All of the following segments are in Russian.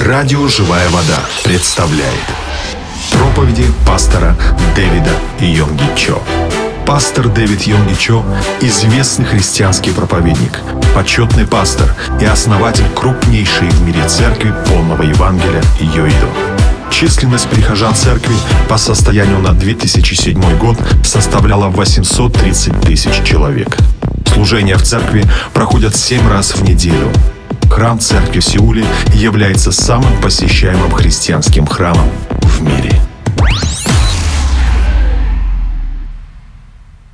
Радио «Живая вода» представляет проповеди пастора Дэвида Йонги Чо. Пастор Дэвид Йонги Чо – известный христианский проповедник, почетный пастор и основатель крупнейшей в мире церкви полного Евангелия Йоиду. Численность прихожан церкви по состоянию на 2007 год составляла 830 тысяч человек. Служения в церкви проходят 7 раз в неделю Храм церкви в Сеуле является самым посещаемым христианским храмом в мире.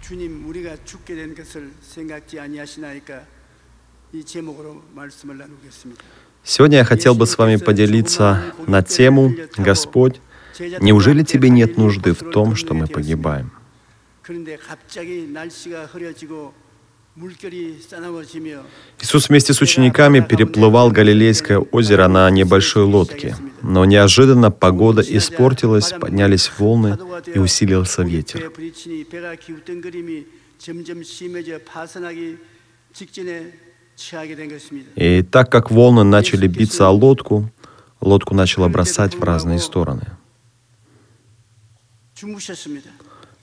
주님 우리가 죽게 된 것을 생각지 아니하시나이까 이 제목으로 말씀을 나누겠습니다. Сегодня я хотел бы с вами поделиться на тему «Господь, неужели тебе нет нужды в том, что мы погибаем?» Иисус вместе с учениками переплывал Галилейское озеро на небольшой лодке, но неожиданно погода испортилась, поднялись волны и усилился ветер. И так как волны начали биться о лодку, лодку начало бросать в разные стороны.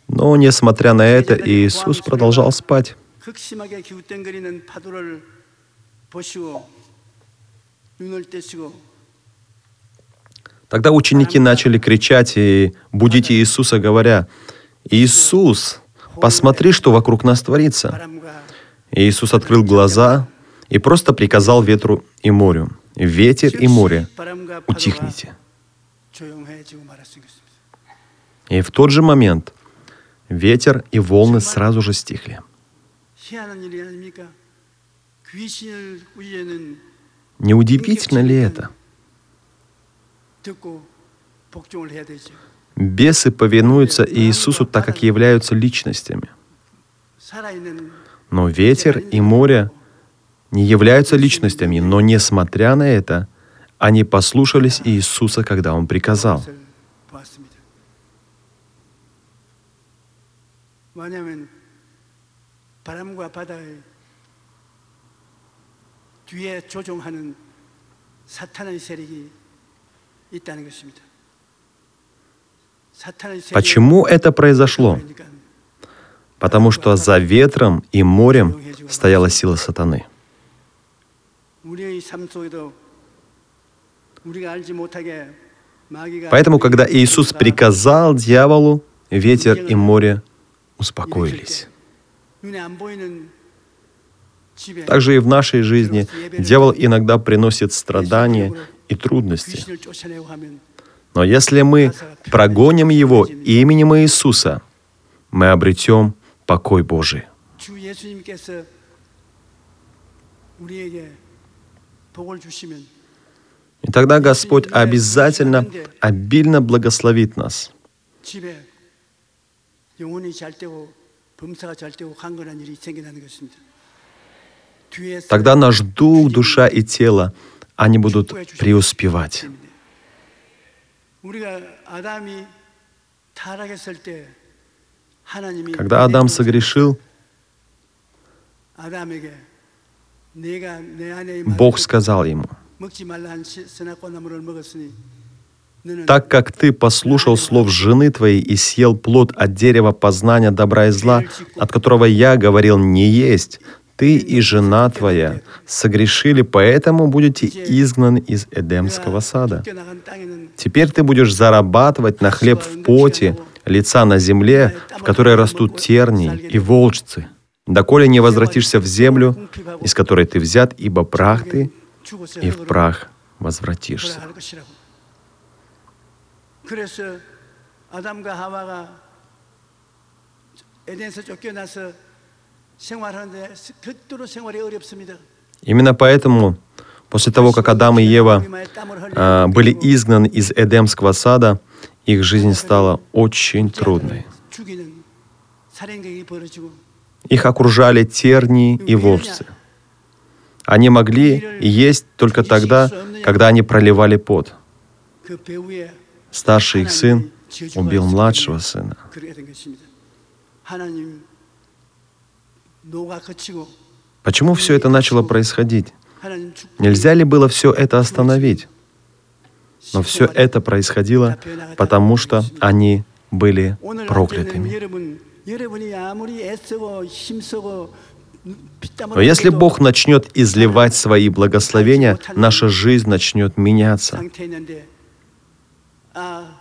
Но, несмотря на это, Иисус продолжал спать. 극심하게 기웃덩거리는 파도를 보시고 눈을 떼시고 Тогда ученики начали кричать и будить Иисуса, говоря, «Иисус, посмотри, что вокруг нас творится». 바람과 И Иисус открыл глаза и просто приказал ветру и морю, «Ветер и море, 바람과 파도가 утихните». 조용해지고 말았습니다. И в тот же момент ветер и волны сразу же стихли. 희한한 일이 아닙니까? 귀신을 우리에는 Неудивительно ли это? 듣고 복종을 해야 되죠. Бесы повинуются Иисусу, так как являются личностями. 살아있는 Но ветер и море не являются личностями, но несмотря на это, они послушались Иисуса, когда Он приказал. 것을 보았습니다. 왜냐하면 바람과 바다의 뒤에 조종하는 사탄의 세력이 있다는 것입니다. 사탄의 세력이 Почему это произошло? 그러니까 Потому что за ветром и морем стояла сила сатаны. 우리의 삶 속에도 우리가 알지 못하게 마귀가 Поэтому, когда Иисус приказал дьяволу, ветер и море успокоились. Также и в нашей жизни дьявол иногда приносит страдания и трудности. Но если мы прогоним его именем Иисуса, мы обретем покой Божий. И тогда Господь обязательно обильно благословит нас. Тогда наш дух, душа и тело, они будут преуспевать. Когда Адам согрешил, Бог сказал ему, так как ты послушал слов жены твоей и съел плод от дерева познания добра и зла, от которого я говорил не есть, ты и жена твоя согрешили, поэтому будете изгнаны из Эдемского сада. Теперь ты будешь зарабатывать на хлеб в поте, лица на земле, в которой растут тернии и волчцы, доколе не возвратишься в землю, из которой ты взят, ибо прах ты, и в прах возвратишься. 돌아갈 것이라고. 그래서 아담과 하와가 에덴에서 쫓겨나서 생활하는데 극도로 생활이 어렵습니다. Именно поэтому, после того, как Адам и Ева а, были изгнаны из Эдемского сада, их жизнь стала очень трудной. 죽이는 살인극이 벌어지고 Их окружали тернии и волчцы. Они могли есть только тогда, когда они проливали пот. Старший их сын убил младшего сына. Почему все это начало происходить? Нельзя ли было все это остановить? Но все это происходило, потому что они были проклятыми. Но если Бог начнет изливать свои благословения, наша жизнь начнет меняться. 상태에 있는데 아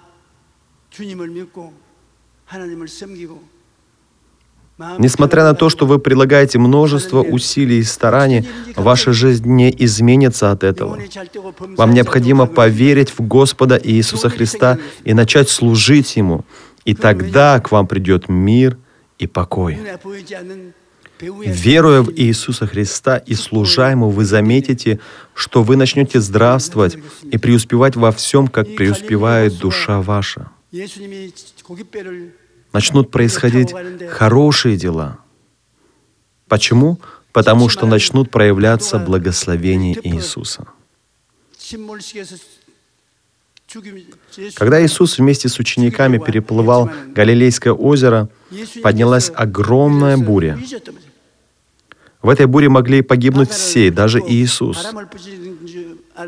주님을 믿고 하나님을 섬기고 마음 Несмотря на то, что вы прилагаете множество усилий и стараний, ваша жизнь не изменится от этого. 영혼이 잘 되고 범사에 Вам необходимо 잘 поверить в Господа Иисуса Христа и начать служить Ему. И тогда к вам придет мир и покой. Веруя в Иисуса Христа и служа Ему, вы заметите, что вы начнете здравствовать и преуспевать во всем, как преуспевает душа ваша. Начнут происходить хорошие дела. Почему? Потому что начнут проявляться благословения Иисуса. Когда Иисус вместе с учениками переплывал Галилейское озеро, поднялась огромная буря. В этой буре могли погибнуть все, даже Иисус.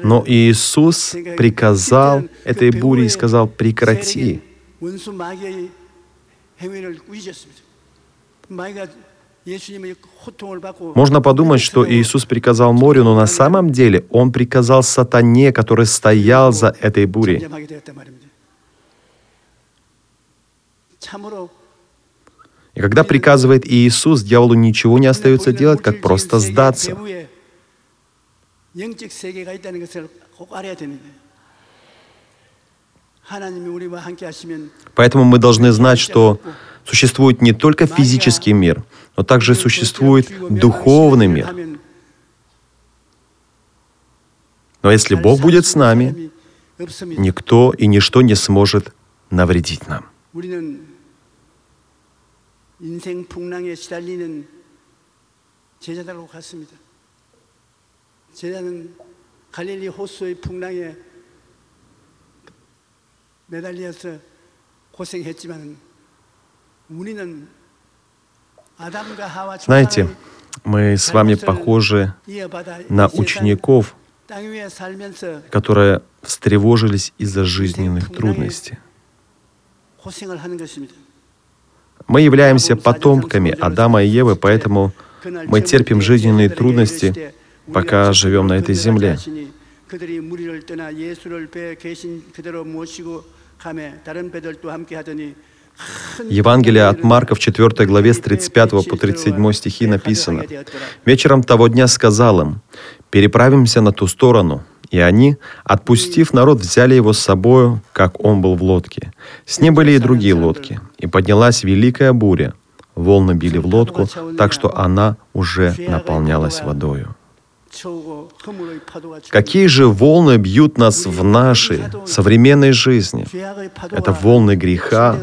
Но Иисус приказал этой буре и сказал, прекрати. Можно подумать, что Иисус приказал морю, но на самом деле Он приказал сатане, который стоял за этой бурей. И когда приказывает Иисус, дьяволу ничего не остается делать, как просто сдаться. Поэтому мы должны знать, что существует не только физический мир, но также существует духовный мир. Но если Бог будет с нами, никто и ничто не сможет навредить нам. 우리는 인생 풍랑에 시달리는 제자들과 같습니다. 제자는 갈릴리 호수의 풍랑에 매달려서 고생했지만 우리는 아담과 하와 Знаете, 조상의 мы с вами похожи 이어받아 이 на 세상 учеников, 땅 위에 살면서 которые встревожились из-за жизненных трудностей. Мы являемся потомками Адама и Евы, поэтому мы терпим жизненные трудности, пока живем на этой земле. Евангелие от Марка в 4 главе с 35 по 37 стихи написано «Вечером того дня сказал им, переправимся на ту сторону». И они, отпустив народ, взяли его с собою, как он был в лодке. С ним были и другие лодки. И поднялась великая буря. Волны били в лодку, так что она уже наполнялась водою. Какие же волны бьют нас в нашей современной жизни? Это волны греха,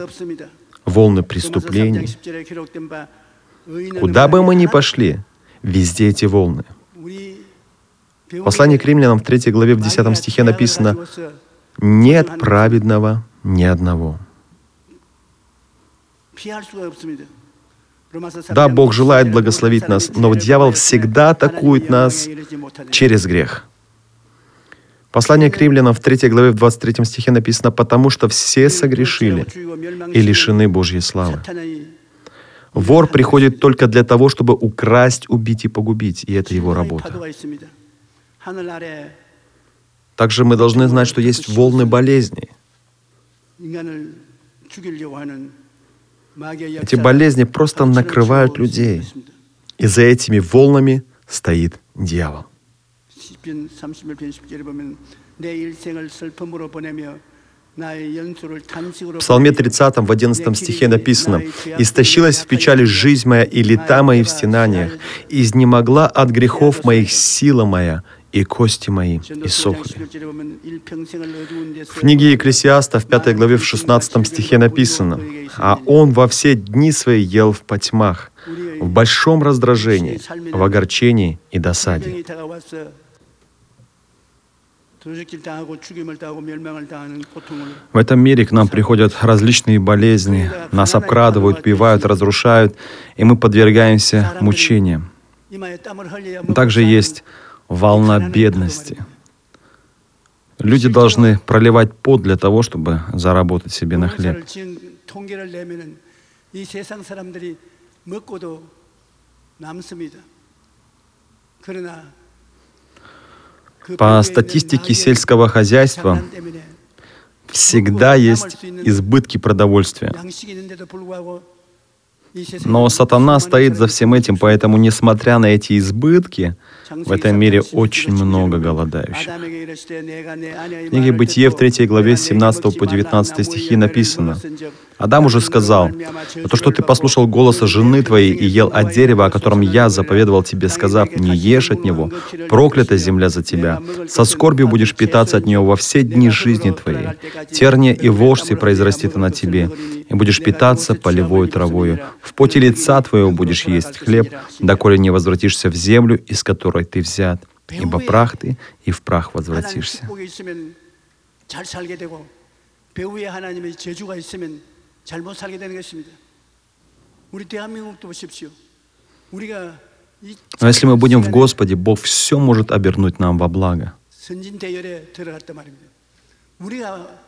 волны преступлений. Куда бы мы ни пошли, везде эти волны – Послание к римлянам в 3 главе в 10 стихе написано «Нет праведного ни одного». Да, Бог желает благословить нас, но дьявол всегда атакует нас через грех. Послание к римлянам в 3 главе в 23 стихе написано «Потому что все согрешили и лишены Божьей славы». Вор приходит только для того, чтобы украсть, убить и погубить, и это его работа. Также мы должны знать, что есть волны болезней. Эти болезни просто накрывают людей. И за этими волнами стоит дьявол. В Псалме 30, в 11 стихе написано, «Истощилась в печали жизнь моя и лета мои в стенаниях, изнемогла от грехов моих сила моя, и кости мои иссохли». В книге Екклесиаста в 5 главе в 16 стихе написано «А он во все дни свои ел в потьмах, в большом раздражении, в огорчении и досаде». В этом мире к нам приходят различные болезни, нас обкрадывают, пивают, разрушают, и мы подвергаемся мучениям. Также есть волна бедности. Люди должны проливать пот для того, чтобы заработать себе на хлеб. По статистике сельского хозяйства всегда есть избытки продовольствия. Но сатана стоит за всем этим, поэтому, несмотря на эти избытки, в этом мире очень много голодающих. В книге Бытие в 3 главе 17 по 19 стихи написано, «Адам уже сказал, «Но то, что ты послушал голоса жены твоей и ел от дерева, о котором я заповедовал тебе, сказав, не ешь от него, проклята земля за тебя, со скорбью будешь питаться от нее во все дни жизни твоей, терния и вождь произрастет она тебе, и будешь питаться полевой травою, в поте лица твоего будешь есть хлеб, доколе не возвратишься в землю, из которой ты взят. Ибо прах ты, и в прах 하나님 возвратишься». 축복이 있으면 잘 살게 되고 배후에 하나님의 재주가 있으면 잘못 살게 되는 것입니다. 우리 대한민국도 보십시오. 우리가 이 Но если мы будем в Господе, Бог все может обернуть нам во благо. 선진 대열에 들어갔단 말입니다. 우리가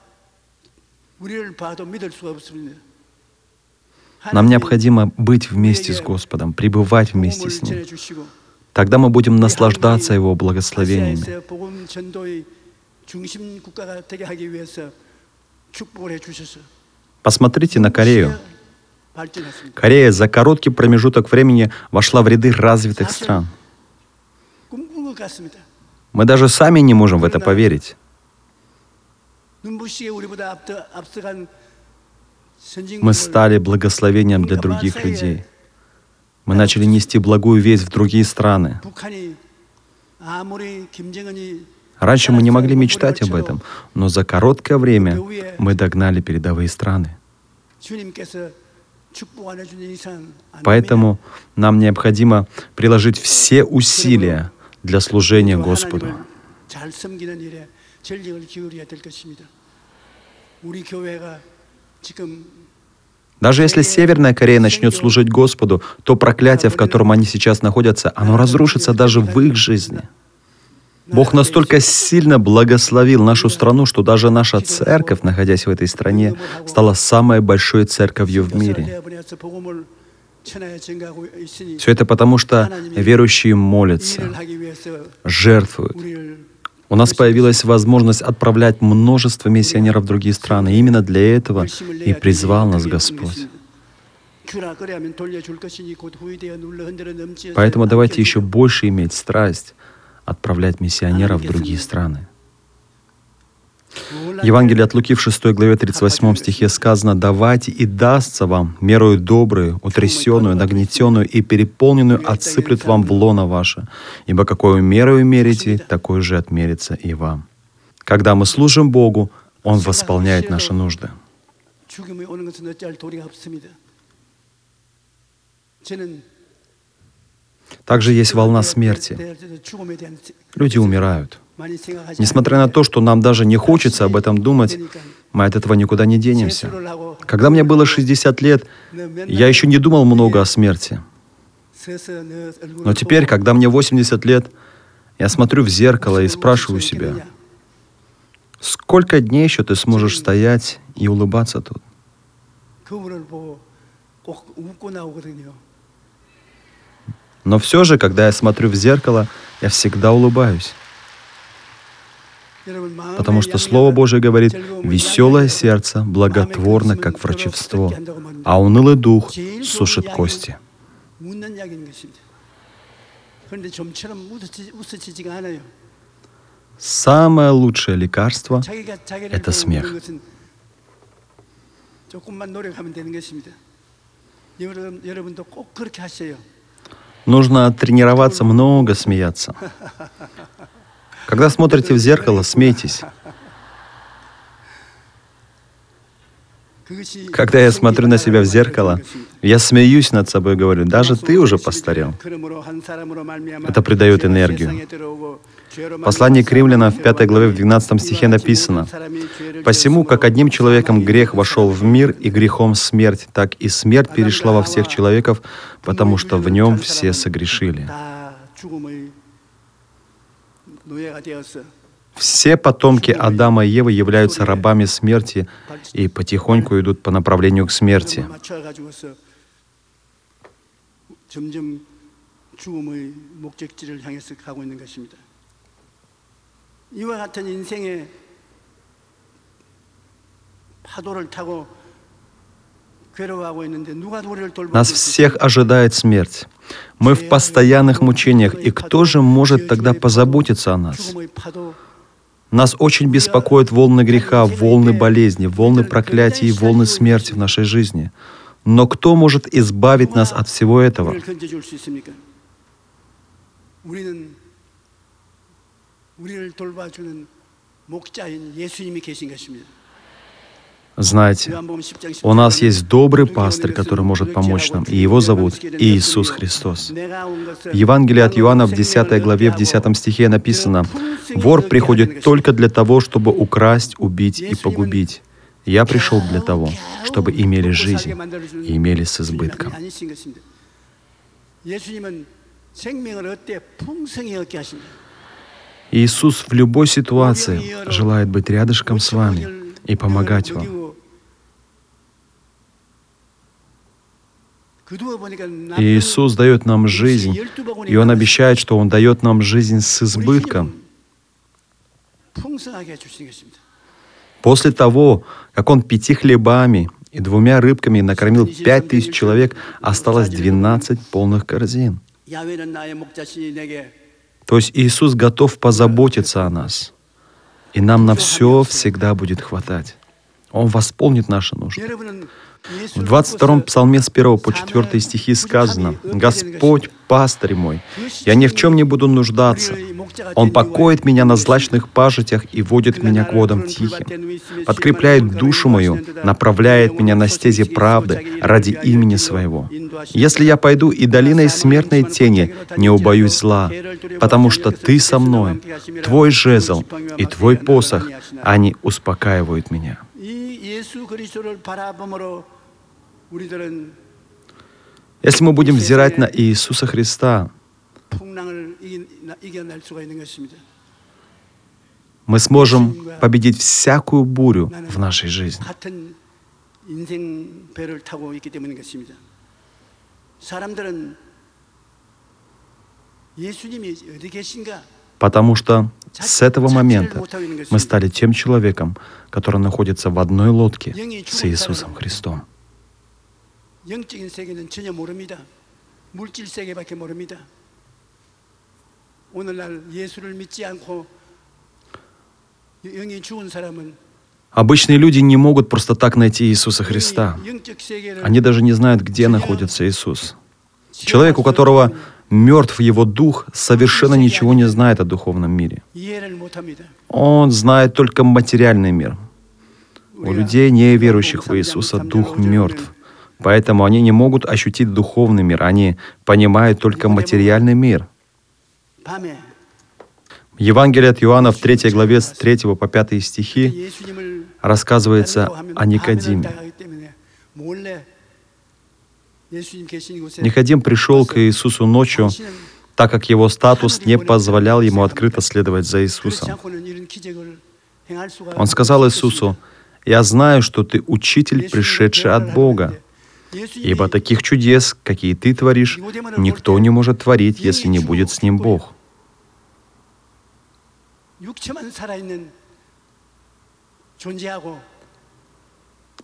우리를 봐도 믿을 수가 없습니다. Нам необходимо быть вместе с Господом, пребывать вместе с Ним. Тогда мы будем наслаждаться Его благословениями. Посмотрите на Корею. Корея за короткий промежуток времени вошла в ряды развитых стран. Мы даже сами не можем в это поверить. Мы стали благословением для других людей. Мы начали нести благую весть в другие страны. 북한이 아무리 김정은이 Раньше мы не могли мечтать об этом, но за короткое время мы догнали передовые страны. 주님께서 축복 안 해주는 이상 안 Поэтому нам необходимо приложить все усилия для служения 됩니다. Господу. 하나님을 잘 섬기는 일에 전력을 기울여야 될 것입니다. 우리 교회가 지금 даже если Северная Корея начнет служить Господу, то проклятие, в котором они сейчас находятся, оно разрушится даже в их жизни. Бог настолько сильно благословил нашу страну, что даже наша церковь, находясь в этой стране, стала самой большой церковью в мире. Все это потому, что верующие молятся, жертвуют, у нас появилась возможность отправлять множество миссионеров в другие страны. Именно для этого и призвал нас Господь. Поэтому давайте еще больше иметь страсть отправлять миссионеров в другие страны. Евангелие от Луки в 6 главе 38 стихе сказано «Давайте и дастся вам мерою добрую, утрясенную, нагнетенную и переполненную отсыплют вам в лоно ваше, ибо какую мерою мерите, такой же отмерится и вам». Когда мы служим Богу, Он восполняет наши нужды. Также есть волна смерти. Люди умирают. Несмотря на то, что нам даже не хочется об этом думать, мы от этого никуда не денемся. Когда мне было 60 лет, я еще не думал много о смерти. Но теперь, когда мне 80 лет, я смотрю в зеркало и спрашиваю себя, сколько дней еще ты сможешь стоять и улыбаться тут? Но все же, когда я смотрю в зеркало, я всегда улыбаюсь. Потому что Слово Божие говорит, веселое сердце благотворно, как врачевство, а унылый дух сушит кости. Самое лучшее лекарство — это смех. Нужно тренироваться много смеяться. Когда смотрите в зеркало, смейтесь. Когда я смотрю на себя в зеркало, я смеюсь над собой, и говорю, даже ты уже постарел. Это придает энергию. Послание к римлянам в 5 главе в 12 стихе написано, «Посему, как одним человеком грех вошел в мир, и грехом смерть, так и смерть перешла во всех человеков, потому что в нем все согрешили». 노예가 되어서 Все потомки Адама и Евы являются рабами смерти и потихоньку идут по направлению к смерти. 맞춰 가지고서 점점 죽음의 목적지를 향해서 가고 있는 것입니다. 이와 같은 인생의 파도를 타고 괴로워하고 있는데 누가 우리를 Нас 돌보고 всех ожидает смерть. Мы в постоянных мучениях, и кто же может тогда позаботиться о нас? 죽음의 파도 Нас очень беспокоят волны греха, волны болезни, волны проклятий и волны смерти в нашей жизни. Но кто может избавить нас от всего этого? 우리를 건져줄 수 있습니까? 우리는 우리를 돌봐주는 목자인 예수님이 계신 것입니다. знаете, у нас есть добрый пастырь, который может помочь нам, и его зовут Иисус Христос. В Евангелии от Иоанна в 10 главе, в 10 стихе написано, «Вор приходит только для того, чтобы украсть, убить и погубить. Я пришел для того, чтобы имели жизнь и имели с избытком». Иисус в любой ситуации желает быть рядышком с вами и помогать вам. И Иисус дает нам жизнь, и Он обещает, что Он дает нам жизнь с избытком. После того, как Он пяти хлебами и двумя рыбками накормил пять тысяч человек, осталось двенадцать полных корзин. То есть Иисус готов позаботиться о нас, и нам на все всегда будет хватать. Он восполнит наши нужды. В 22-м псалме с 1 по 4 стихи сказано, «Господь, пастырь мой, я ни в чем не буду нуждаться. Он покоит меня на злачных пажитях и водит меня к водам тихим. Подкрепляет душу мою, направляет меня на стези правды ради имени своего. Если я пойду и долиной смертной тени, не убоюсь зла, потому что ты со мной, твой жезл и твой посох, они успокаивают меня». Если мы будем взирать на Иисуса Христа, мы сможем победить всякую бурю в нашей жизни. Потому что с этого момента мы стали тем человеком, который находится в одной лодке с Иисусом Христом. 영적인 세계는 전혀 모릅니다. 물질 세계밖에 모릅니다. 오늘날 예수를 믿지 않고 영이 죽은 사람은 Обычные люди не могут просто так найти Иисуса Христа. 영적 세계를 Они даже не знают, где находится Иисус. Человек, у которого мертв его дух, совершенно ничего не знает о духовном мире. 이해를 못합니다. Он знает только материальный мир. У людей, не верующих в Иисуса, дух мертв. Поэтому они не могут ощутить духовный мир, они понимают только материальный мир. Евангелие от Иоанна в 3 главе с 3 по 5 стихи рассказывается о Никодиме. Никодим пришел к Иисусу ночью, так как его статус не позволял ему открыто следовать за Иисусом. Он сказал Иисусу, «Я знаю, что ты учитель, пришедший от Бога. Ибо таких чудес, какие ты творишь, никто не может творить, если не будет с ним Бог.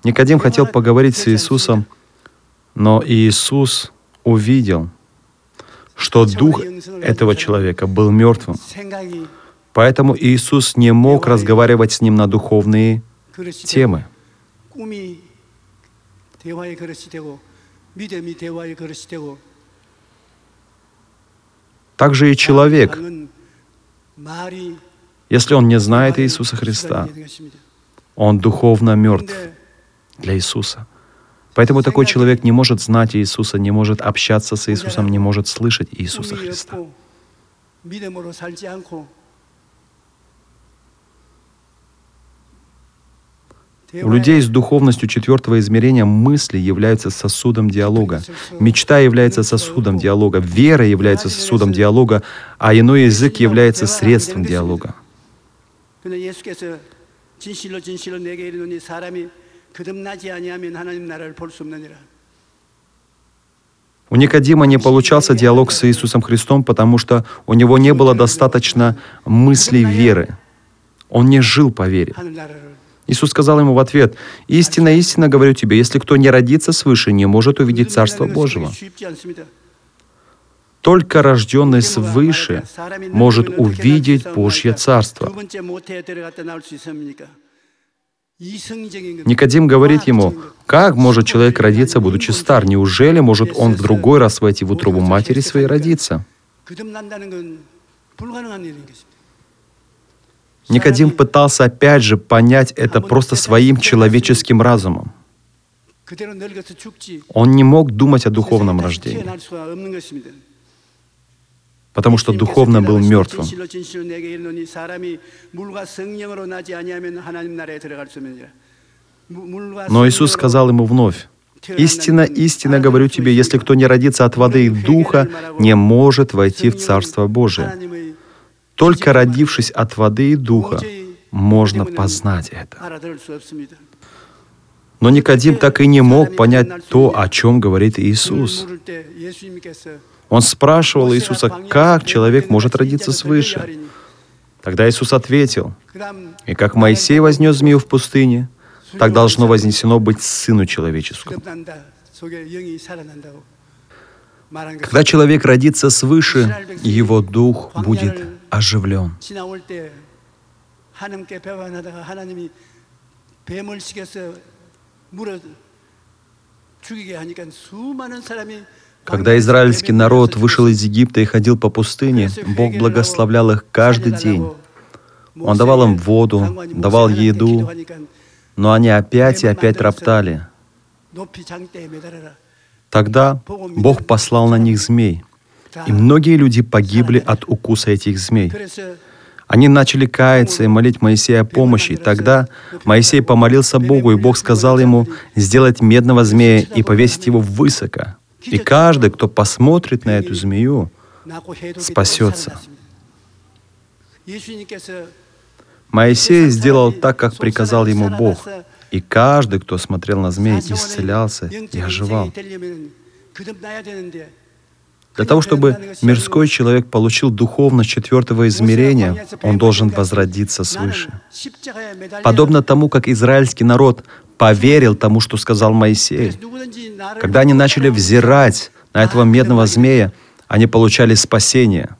Никодим хотел поговорить с Иисусом, но Иисус увидел, что дух этого человека был мертвым. Поэтому Иисус не мог разговаривать с ним на духовные темы. 꿈이 대화의 그릇이 되고 믿음이 대화의 그릇이 되고 Также и человек, 방은 말이 если он не знает Иисуса Христа, 되는 것입니다. он духовно мертв 근데 для Иисуса. Поэтому такой человек не может знать Иисуса, не может общаться с Иисусом, не может слышать Иисуса 꿈이 Христа. У людей с духовностью четвертого измерения мысли являются сосудом диалога. Мечта является сосудом диалога. Вера является сосудом диалога, а иной язык является средством диалога. У Никодима не получался диалог с Иисусом Христом, потому что у него не было достаточно мыслей веры. Он не жил по вере. Иисус сказал ему в ответ, «Истина, истина, говорю тебе, если кто не родится свыше, не может увидеть Царство Божьего». Только рожденный свыше может увидеть Божье Царство. Никодим говорит ему, как может человек родиться, будучи стар? Неужели может он в другой раз войти в утробу матери своей родиться? Никодим пытался опять же понять это просто своим человеческим разумом. Он не мог думать о духовном рождении, потому что духовно был мертвым. Но Иисус сказал ему вновь, «Истина, истина говорю тебе, если кто не родится от воды и духа, не может войти в Царство Божие». Только родившись от воды и духа, можно познать это. Но Никодим так и не мог понять то, о чем говорит Иисус. Он спрашивал Иисуса, как человек может родиться свыше. Тогда Иисус ответил, «И как Моисей вознес змею в пустыне, так должно вознесено быть Сыну Человеческому». Когда человек родится свыше, его дух будет оживлен. Когда израильский народ вышел из Египта и ходил по пустыне, Бог благословлял их каждый день. Он давал им воду, давал еду, но они опять и опять роптали. Тогда Бог послал на них змей — и многие люди погибли от укуса этих змей. Они начали каяться и молить Моисея о помощи. Тогда Моисей помолился Богу, и Бог сказал ему сделать медного змея и повесить его высоко. И каждый, кто посмотрит на эту змею, спасется. Моисей сделал так, как приказал ему Бог. И каждый, кто смотрел на змей, исцелялся и оживал. Для того, чтобы мирской человек получил духовность четвертого измерения, он должен возродиться свыше. Подобно тому, как израильский народ поверил тому, что сказал Моисей. Когда они начали взирать на этого медного змея, они получали спасение.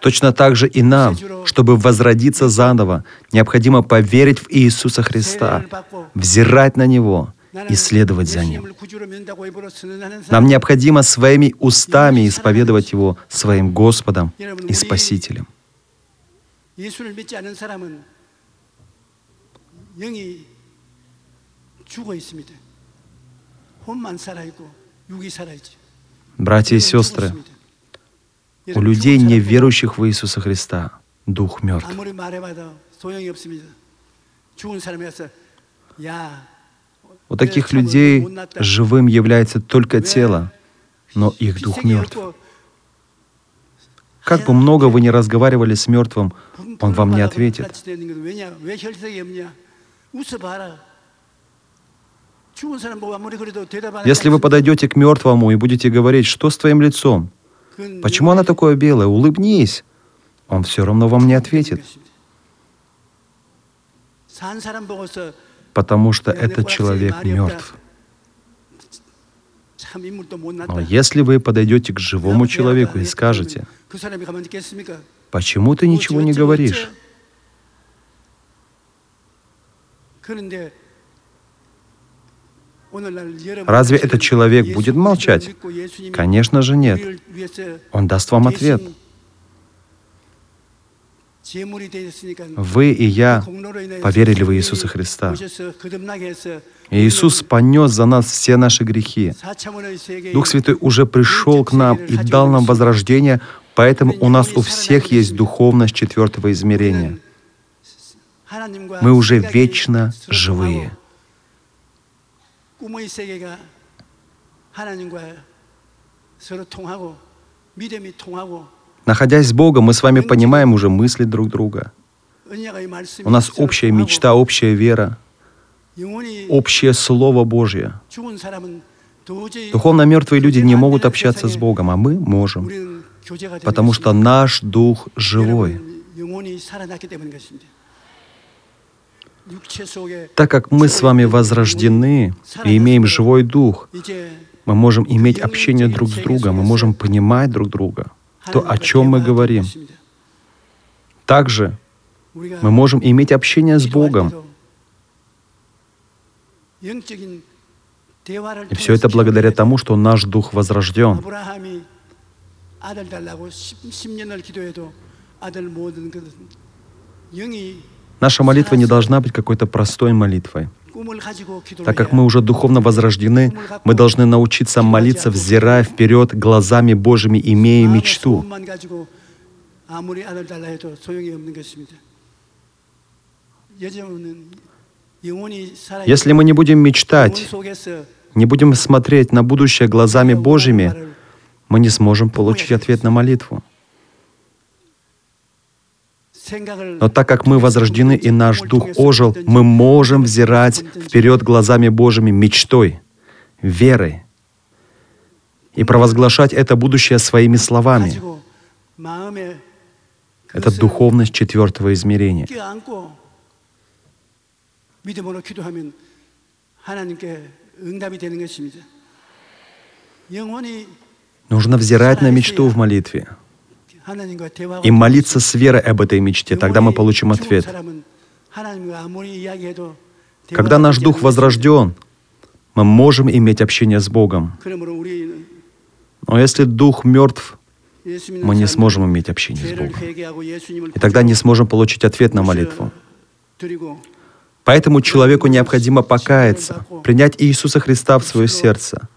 Точно так же и нам, чтобы возродиться заново, необходимо поверить в Иисуса Христа, взирать на Него и следовать за Ним. Нам необходимо своими устами исповедовать Его своим Господом и Спасителем. Братья и сестры, у людей, не верующих в Иисуса Христа, дух мертв. У таких людей живым является только тело, но их дух мертв. Как бы много вы ни разговаривали с мертвым, он вам не ответит. Если вы подойдете к мертвому и будете говорить, что с твоим лицом? Почему она такое белое? Улыбнись. Он все равно вам не ответит потому что этот человек мертв. Но если вы подойдете к живому человеку и скажете, почему ты ничего не говоришь? Разве этот человек будет молчать? Конечно же нет. Он даст вам ответ. Вы и я 공로로 인하여 поверили в 예수님이 Иисуса Христа. 오셔서 거듭나게 해서 И Иисус понес за нас все наши грехи. 사차원의 세계에 Дух Святой уже пришел к нам и дал нам возрождение, поэтому у нас у всех есть духовность четвертого измерения. 하나님과 Мы уже 생각이 вечно 스스로 живые. 꿈의 세계가 하나님과 서로 통하고 믿음이 통하고 Находясь с Богом, мы с вами понимаем уже мысли друг друга. У нас общая мечта, общая вера, общее Слово Божье. Духовно мертвые люди не могут общаться с Богом, а мы можем, потому что наш Дух живой. Так как мы с вами возрождены и имеем живой дух, мы можем иметь общение друг с другом, мы можем понимать друг друга то о чем мы говорим? Также мы можем иметь общение с Богом. И все это благодаря тому, что наш дух возрожден. Наша молитва не должна быть какой-то простой молитвой. Так как мы уже духовно возрождены, мы должны научиться молиться, взирая вперед глазами Божьими, имея мечту. Если мы не будем мечтать, не будем смотреть на будущее глазами Божьими, мы не сможем получить ответ на молитву. Но так как мы возрождены и наш дух ожил, мы можем взирать вперед глазами Божьими мечтой, верой и провозглашать это будущее своими словами. Это духовность четвертого измерения. Нужно взирать на мечту в молитве и молиться с верой об этой мечте, тогда мы получим ответ. Когда наш дух возрожден, мы можем иметь общение с Богом. Но если дух мертв, мы не сможем иметь общение с Богом. И тогда не сможем получить ответ на молитву. Поэтому человеку необходимо покаяться, принять Иисуса Христа в свое сердце,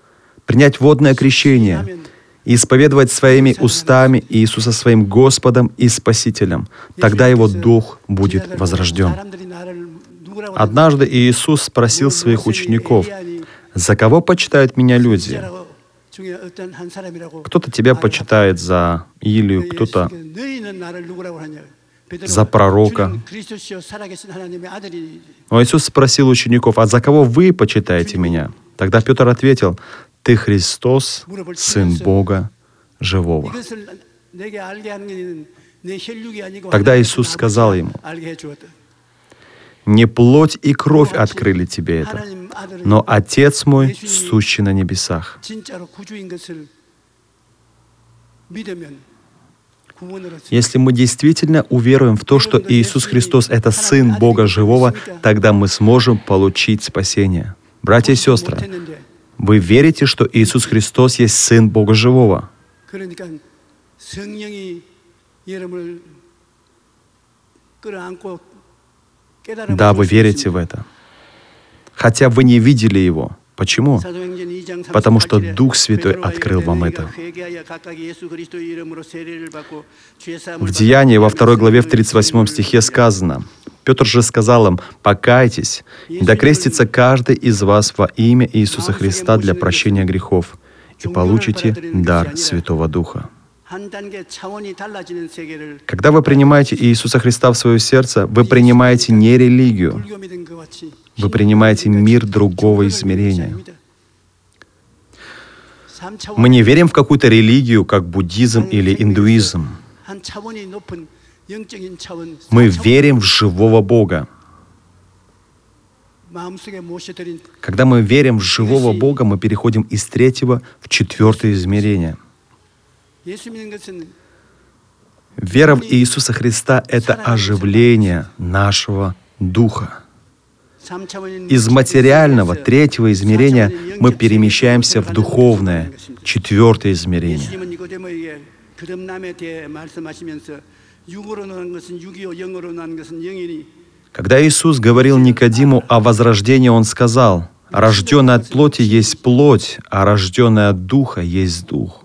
принять водное крещение — и исповедовать своими устами Иисуса своим Господом и Спасителем. Тогда его дух будет возрожден. Однажды Иисус спросил своих учеников, «За кого почитают меня люди?» Кто-то тебя почитает за Илию, кто-то за пророка. Но Иисус спросил учеников, «А за кого вы почитаете меня?» Тогда Петр ответил, ты Христос, Сын Бога Живого. Тогда Иисус сказал ему, «Не плоть и кровь открыли тебе это, но Отец мой, сущий на небесах». Если мы действительно уверуем в то, что Иисус Христос — это Сын Бога Живого, тогда мы сможем получить спасение. Братья и сестры, вы верите, что Иисус Христос есть Сын Бога Живого. Да, вы верите в это. Хотя вы не видели Его. Почему? Потому что Дух Святой открыл вам это. В Деянии во второй главе в 38 стихе сказано, Петр же сказал им, «Покайтесь, и докрестится каждый из вас во имя Иисуса Христа для прощения грехов, и получите дар Святого Духа». Когда вы принимаете Иисуса Христа в свое сердце, вы принимаете не религию, вы принимаете мир другого измерения. Мы не верим в какую-то религию, как буддизм или индуизм. Мы верим в живого Бога. Когда мы верим в живого Бога, мы переходим из третьего в четвертое измерение — Вера в Иисуса Христа — это оживление нашего духа. Из материального третьего измерения мы перемещаемся в духовное четвертое измерение. Когда Иисус говорил Никодиму о возрождении, Он сказал, «Рожденное от плоти есть плоть, а рожденное от духа есть дух».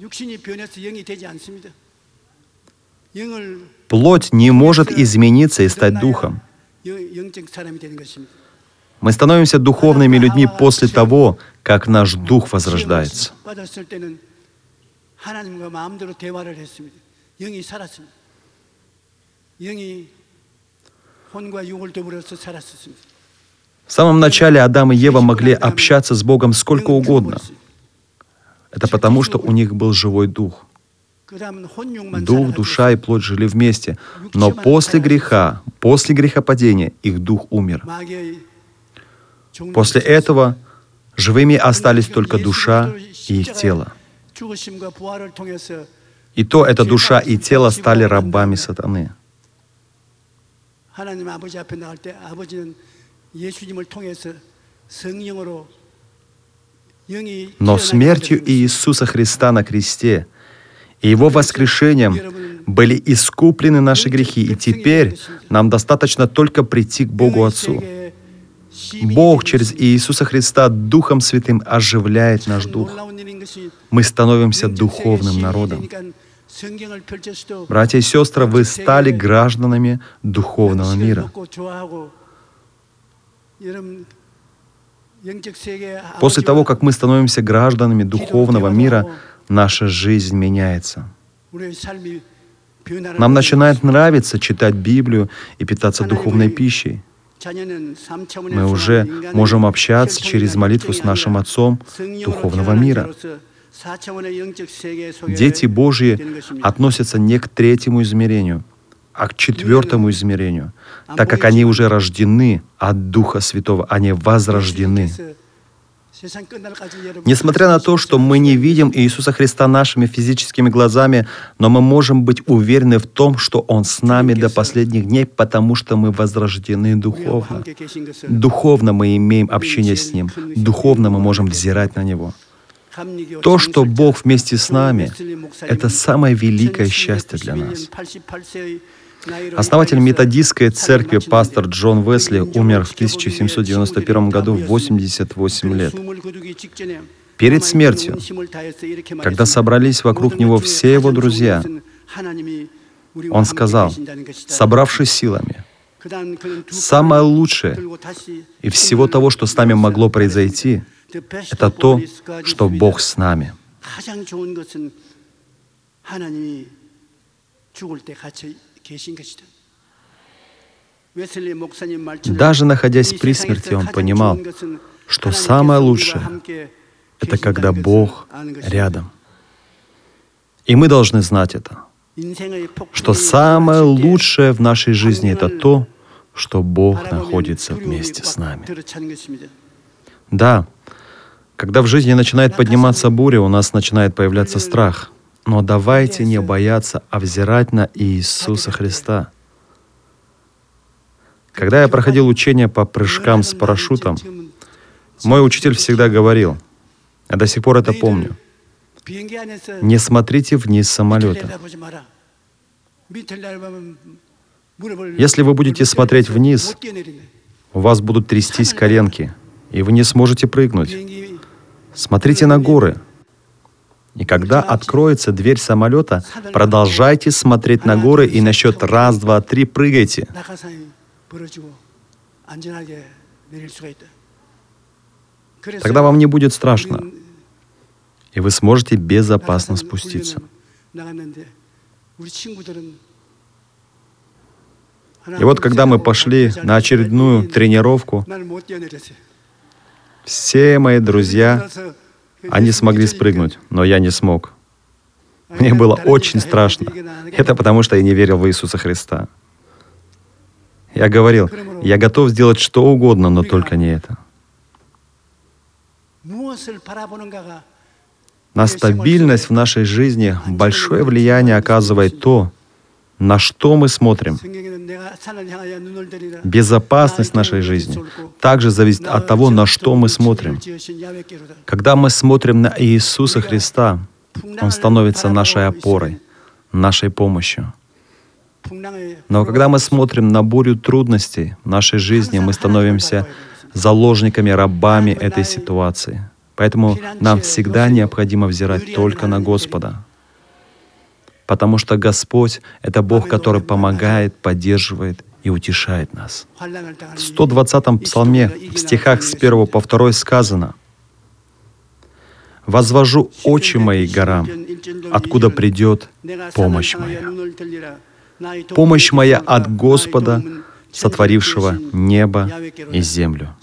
Плоть не может измениться и стать духом. Мы становимся духовными людьми после того, как наш дух возрождается. В самом начале Адам и Ева могли общаться с Богом сколько угодно — Это потому, что у них был живой дух. 그다음은 혼육만 Дух, душа и плоть жили вместе. Но после греха, после грехопадения, их дух умер. 마귀의 종들이 После этого живыми остались только душа и их тело. 죽으심과 부활을 통해서 И то эта душа и тело стали рабами сатаны. 하나님 아버지 앞에 나갈 때 아버지는 예수님을 통해서 성령으로 영이 но смертью Иисуса Христа на кресте и Его воскрешением были искуплены наши грехи, и теперь нам достаточно только прийти к Богу Отцу. Бог через Иисуса Христа Духом Святым оживляет наш дух. Мы становимся духовным народом. Братья и сестры, вы стали гражданами духовного мира. После того, как мы становимся гражданами духовного мира, наша жизнь меняется. Нам начинает нравиться читать Библию и питаться духовной пищей. Мы уже можем общаться через молитву с нашим Отцом духовного мира. Дети Божьи относятся не к третьему измерению, а к четвертому измерению — так как они уже рождены от Духа Святого, они возрождены. Несмотря на то, что мы не видим Иисуса Христа нашими физическими глазами, но мы можем быть уверены в том, что Он с нами до последних дней, потому что мы возрождены духовно. Духовно мы имеем общение с Ним, духовно мы можем взирать на Него. То, что Бог вместе с нами, это самое великое счастье для нас. Основатель методистской церкви пастор Джон Весли умер в 1791 году в 88 лет. Перед смертью, когда собрались вокруг него все его друзья, он сказал, собравшись силами, самое лучшее и всего того, что с нами могло произойти, это то, что Бог с нами. Даже находясь при смерти, он понимал, что самое лучшее — это когда Бог рядом. И мы должны знать это, что самое лучшее в нашей жизни — это то, что Бог находится вместе с нами. Да, когда в жизни начинает подниматься буря, у нас начинает появляться страх — но давайте не бояться, а взирать на Иисуса Христа. Когда я проходил учение по прыжкам с парашютом, мой учитель всегда говорил, я до сих пор это помню, не смотрите вниз самолета. Если вы будете смотреть вниз, у вас будут трястись коленки, и вы не сможете прыгнуть. Смотрите на горы — и когда откроется дверь самолета, продолжайте смотреть на горы и на счет раз, два, три прыгайте. Тогда вам не будет страшно, и вы сможете безопасно спуститься. И вот когда мы пошли на очередную тренировку, все мои друзья они смогли спрыгнуть, но я не смог. Мне было очень страшно. Это потому, что я не верил в Иисуса Христа. Я говорил, я готов сделать что угодно, но только не это. На стабильность в нашей жизни большое влияние оказывает то, на что мы смотрим. Безопасность нашей жизни также зависит от того, на что мы смотрим. Когда мы смотрим на Иисуса Христа, Он становится нашей опорой, нашей помощью. Но когда мы смотрим на бурю трудностей нашей жизни, мы становимся заложниками, рабами этой ситуации. Поэтому нам всегда необходимо взирать только на Господа, Потому что Господь — это Бог, который помогает, поддерживает и утешает нас. В 120-м псалме, в стихах с 1 по 2 сказано, Возвожу очи мои горам, откуда придет помощь моя. Помощь моя от Господа, сотворившего небо и землю.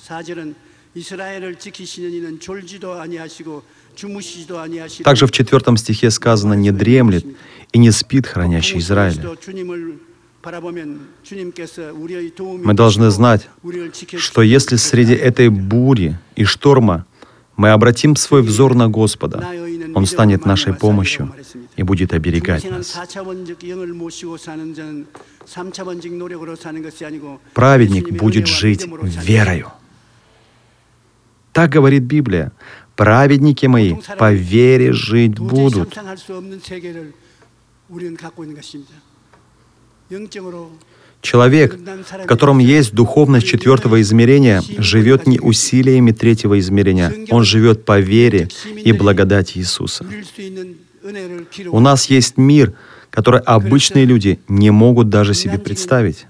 Также в четвертом стихе сказано «не дремлет и не спит хранящий Израиль». Мы должны знать, что если среди этой бури и шторма мы обратим свой взор на Господа, Он станет нашей помощью и будет оберегать нас. Праведник будет жить верою. Так говорит Библия. Праведники мои по вере жить будут. Человек, в котором есть духовность четвертого измерения, живет не усилиями третьего измерения. Он живет по вере и благодати Иисуса. У нас есть мир, который обычные люди не могут даже себе представить.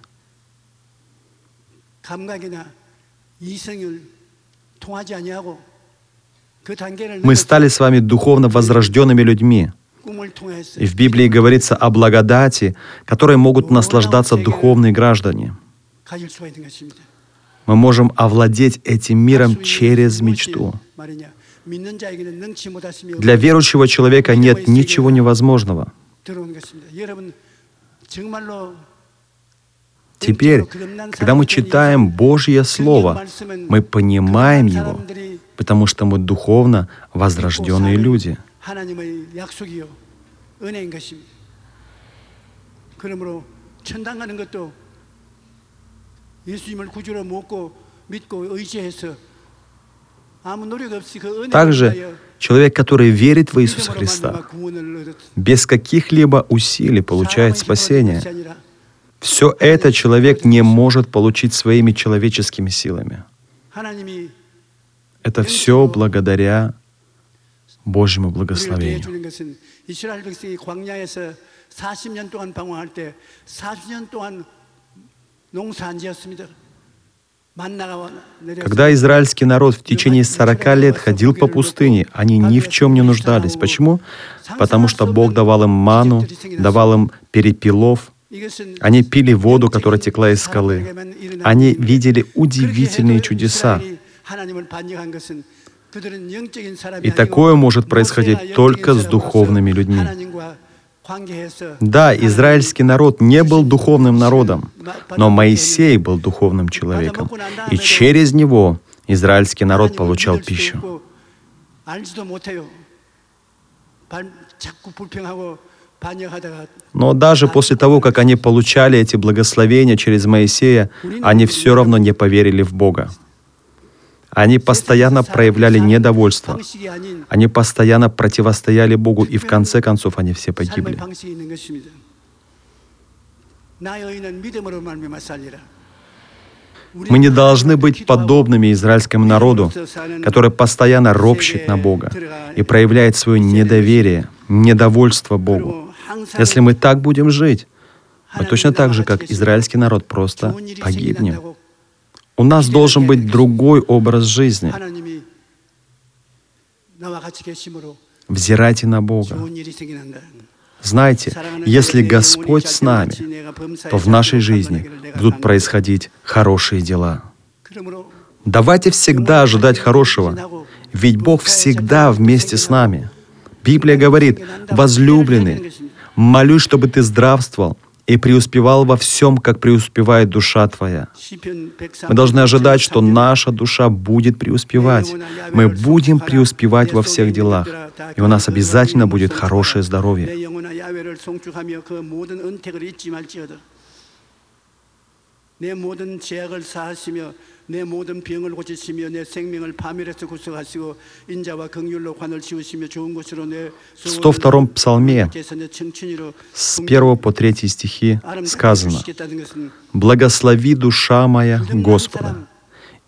Мы стали с вами духовно возрожденными людьми. И в Библии говорится о благодати, которой могут наслаждаться духовные граждане. Мы можем овладеть этим миром через мечту. Для верующего человека нет ничего невозможного. Теперь, когда мы читаем Божье Слово, мы понимаем его, потому что мы духовно возрожденные люди. 하나님의 약속이요 은혜인 것입니다. 그러므로 천당 가는 것도 예수님을 구주로 먹고 믿고 의지해서 아무 노력 없이 그 은혜를 Также человек, который верит в Иисуса Христа, без каких-либо усилий получает спасение. Все это человек не может получить своими человеческими силами. Это все благодаря Божьему благословению. Когда израильский народ в течение 40 лет ходил по пустыне, они ни в чем не нуждались. Почему? Потому что Бог давал им ману, давал им перепелов, они пили воду, которая текла из скалы. Они видели удивительные чудеса. И такое может происходить только с духовными людьми. Да, израильский народ не был духовным народом, но Моисей был духовным человеком, и через него израильский народ получал пищу. Но даже после того, как они получали эти благословения через Моисея, они все равно не поверили в Бога. Они постоянно проявляли недовольство. Они постоянно противостояли Богу, и в конце концов они все погибли. Мы не должны быть подобными израильскому народу, который постоянно ропщет на Бога и проявляет свое недоверие, недовольство Богу. Если мы так будем жить, мы точно так же, как израильский народ, просто погибнем. У нас должен быть другой образ жизни. Взирайте на Бога. Знаете, если Господь с нами, то в нашей жизни будут происходить хорошие дела. Давайте всегда ожидать хорошего, ведь Бог всегда вместе с нами. Библия говорит, возлюбленный, молюсь, чтобы ты здравствовал, и преуспевал во всем, как преуспевает душа твоя. Мы должны ожидать, что наша душа будет преуспевать. Мы будем преуспевать во всех делах, и у нас обязательно будет хорошее здоровье. 내 모든 병을 고치시며 내 생명을 파멸해서 구속하시고 인자와 긍휼로 관을 지우시며 좋은 곳으로 내 В 102 псалме с 1 по 3 стихи сказано «Благослови душа моя Господа,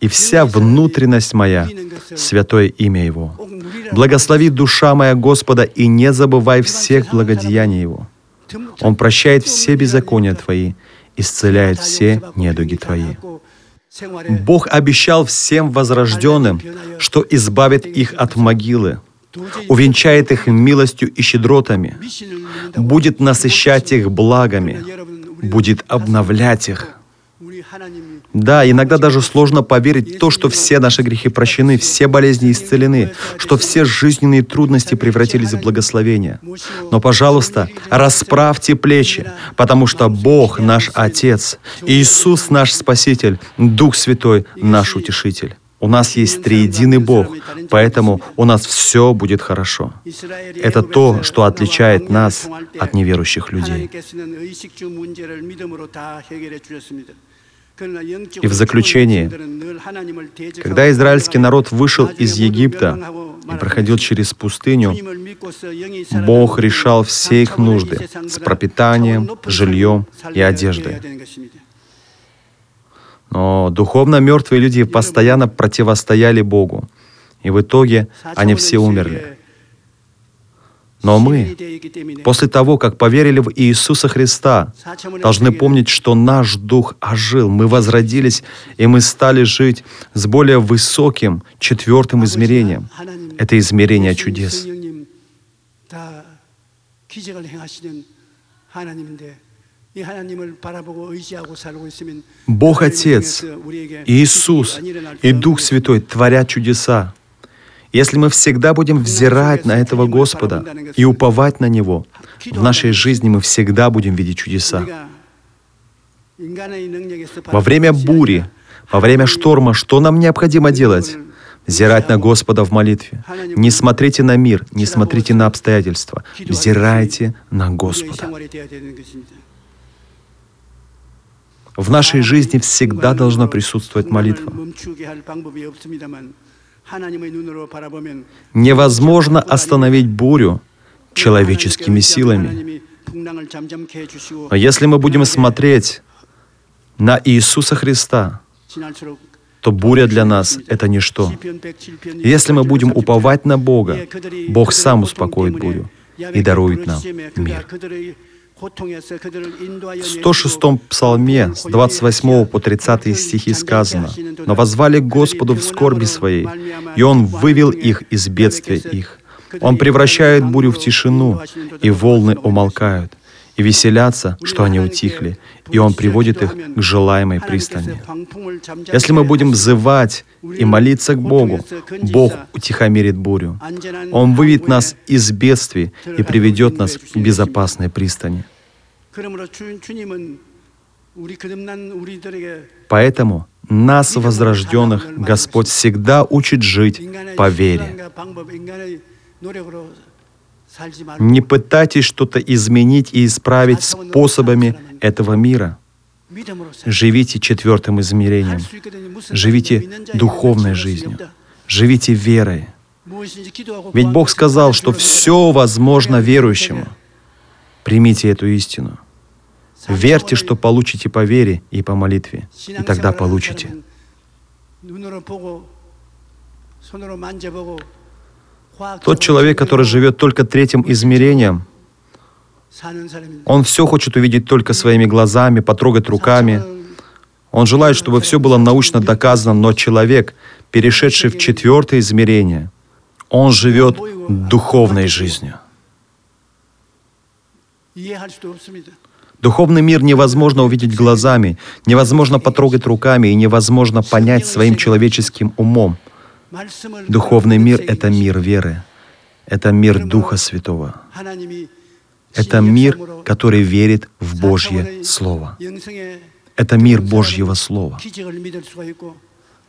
и вся внутренность моя, святое имя Его. Благослови душа моя Господа, и не забывай всех благодеяний Его. Он прощает все беззакония Твои, исцеляет все недуги Твои. Бог обещал всем возрожденным, что избавит их от могилы. увенчает их милостью и щедротами, будет насыщать их благами, будет обновлять их. Да, иногда даже сложно поверить в то, что все наши грехи прощены, все болезни исцелены, что все жизненные трудности превратились в благословение. Но, пожалуйста, расправьте плечи, потому что Бог наш Отец, Иисус наш Спаситель, Дух Святой наш Утешитель. У нас есть триединый Бог, поэтому у нас все будет хорошо. Это то, что отличает нас от неверующих людей. И в заключение, когда израильский народ вышел из Египта и проходил через пустыню, Бог решал все их нужды с пропитанием, жильем и одеждой. Но духовно мертвые люди постоянно противостояли Богу, и в итоге они все умерли. Но мы, после того, как поверили в Иисуса Христа, должны помнить, что наш дух ожил, мы возродились, и мы стали жить с более высоким четвертым измерением. Это измерение чудес. Бог Отец, Иисус и Дух Святой творят чудеса. Если мы всегда будем взирать на этого Господа и уповать на Него, в нашей жизни мы всегда будем видеть чудеса. Во время бури, во время шторма, что нам необходимо делать? Взирать на Господа в молитве. Не смотрите на мир, не смотрите на обстоятельства. Взирайте на Господа. В нашей жизни всегда должна присутствовать молитва. Невозможно остановить бурю человеческими силами. Но если мы будем смотреть на Иисуса Христа, то буря для нас — это ничто. Если мы будем уповать на Бога, Бог сам успокоит бурю и дарует нам мир. В 106-м псалме с 28 по 30 стихи сказано, «Но возвали Господу в скорби своей, и Он вывел их из бедствия их. Он превращает бурю в тишину, и волны умолкают и веселятся, что они утихли, и Он приводит их к желаемой пристани. Если мы будем взывать и молиться к Богу, Бог утихомирит бурю. Он выведет нас из бедствий и приведет нас к безопасной пристани. Поэтому нас, возрожденных, Господь всегда учит жить по вере. Не пытайтесь что-то изменить и исправить способами этого мира. Живите четвертым измерением. Живите духовной жизнью. Живите верой. Ведь Бог сказал, что все возможно верующему. Примите эту истину. Верьте, что получите по вере и по молитве, и тогда получите. Тот человек, который живет только третьим измерением, он все хочет увидеть только своими глазами, потрогать руками. Он желает, чтобы все было научно доказано, но человек, перешедший в четвертое измерение, он живет духовной жизнью. Духовный мир невозможно увидеть глазами, невозможно потрогать руками и невозможно понять своим человеческим умом – Духовный мир — это мир веры, это мир Духа Святого. Это мир, который верит в Божье Слово. Это мир Божьего Слова.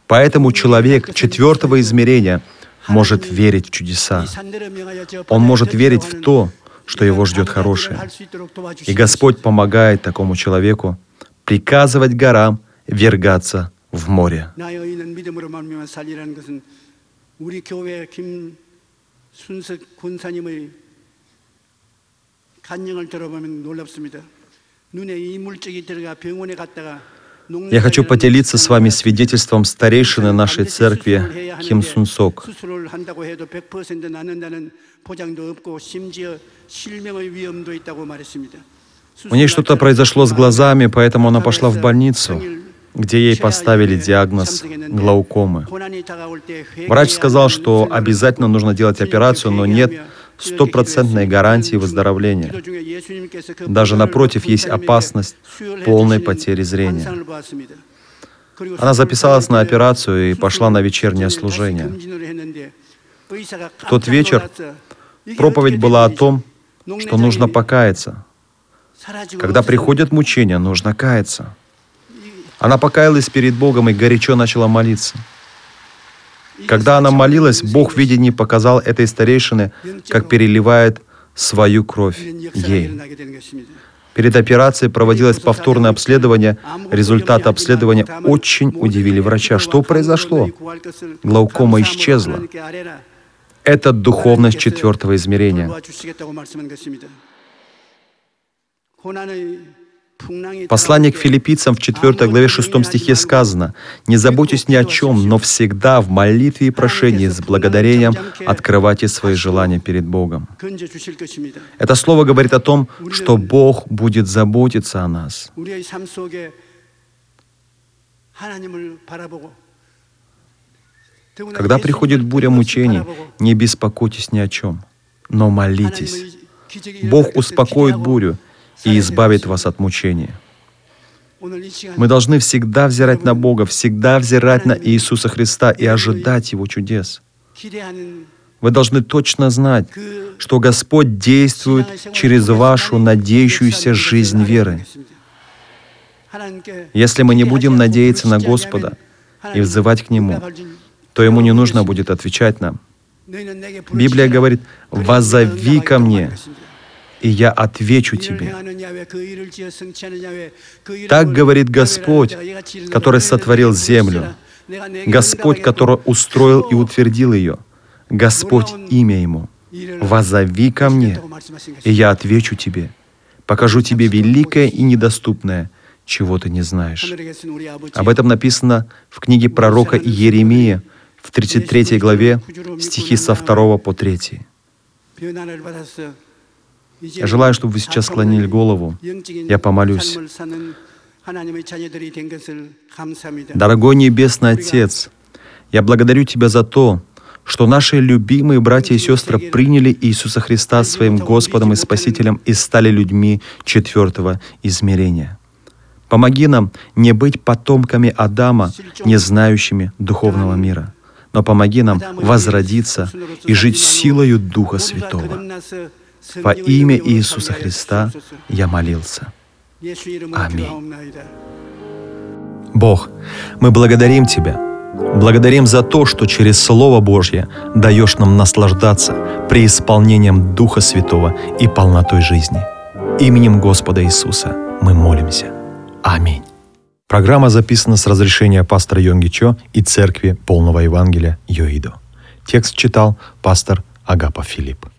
Поэтому человек четвертого измерения может верить в чудеса. Он может верить в то, что его ждет хорошее. И Господь помогает такому человеку приказывать горам вергаться в море. Я хочу поделиться с вами свидетельством старейшины нашей церкви Ким Сун Сок. У нее что-то произошло с глазами, поэтому она пошла в больницу где ей поставили диагноз глаукомы. Врач сказал, что обязательно нужно делать операцию, но нет стопроцентной гарантии выздоровления. Даже напротив, есть опасность полной потери зрения. Она записалась на операцию и пошла на вечернее служение. В тот вечер проповедь была о том, что нужно покаяться. Когда приходят мучения, нужно каяться. Она покаялась перед Богом и горячо начала молиться. Когда она молилась, Бог в видении показал этой старейшине, как переливает свою кровь ей. Перед операцией проводилось повторное обследование. Результаты обследования очень удивили врача. Что произошло? Глаукома исчезла. Это духовность четвертого измерения. Послание к филиппийцам в 4 главе 6 стихе сказано, «Не заботьтесь ни о чем, но всегда в молитве и прошении с благодарением открывайте свои желания перед Богом». Это слово говорит о том, что Бог будет заботиться о нас. Когда приходит буря мучений, не беспокойтесь ни о чем, но молитесь. Бог успокоит бурю, и избавит вас от мучения. Мы должны всегда взирать на Бога, всегда взирать на Иисуса Христа и ожидать Его чудес. Вы должны точно знать, что Господь действует через вашу надеющуюся жизнь веры. Если мы не будем надеяться на Господа и взывать к Нему, то Ему не нужно будет отвечать нам. Библия говорит, «Возови ко мне, и я отвечу тебе. Так говорит Господь, который сотворил землю, Господь, который устроил и утвердил ее, Господь имя Ему. «Возови ко мне, и я отвечу тебе, покажу тебе великое и недоступное, чего ты не знаешь». Об этом написано в книге пророка Иеремия в 33 главе, стихи со 2 по 3. Я желаю, чтобы вы сейчас склонили голову. Я помолюсь. Дорогой Небесный Отец, я благодарю Тебя за то, что наши любимые братья и сестры приняли Иисуса Христа своим Господом и Спасителем и стали людьми четвертого измерения. Помоги нам не быть потомками Адама, не знающими духовного мира, но помоги нам возродиться и жить силою Духа Святого. Во имя Иисуса Христа я молился. Аминь. Бог, мы благодарим Тебя. Благодарим за то, что через Слово Божье даешь нам наслаждаться при исполнением Духа Святого и полнотой жизни. Именем Господа Иисуса мы молимся. Аминь. Программа записана с разрешения пастора Йонги Чо и Церкви Полного Евангелия Йоидо. Текст читал пастор Агапа Филипп.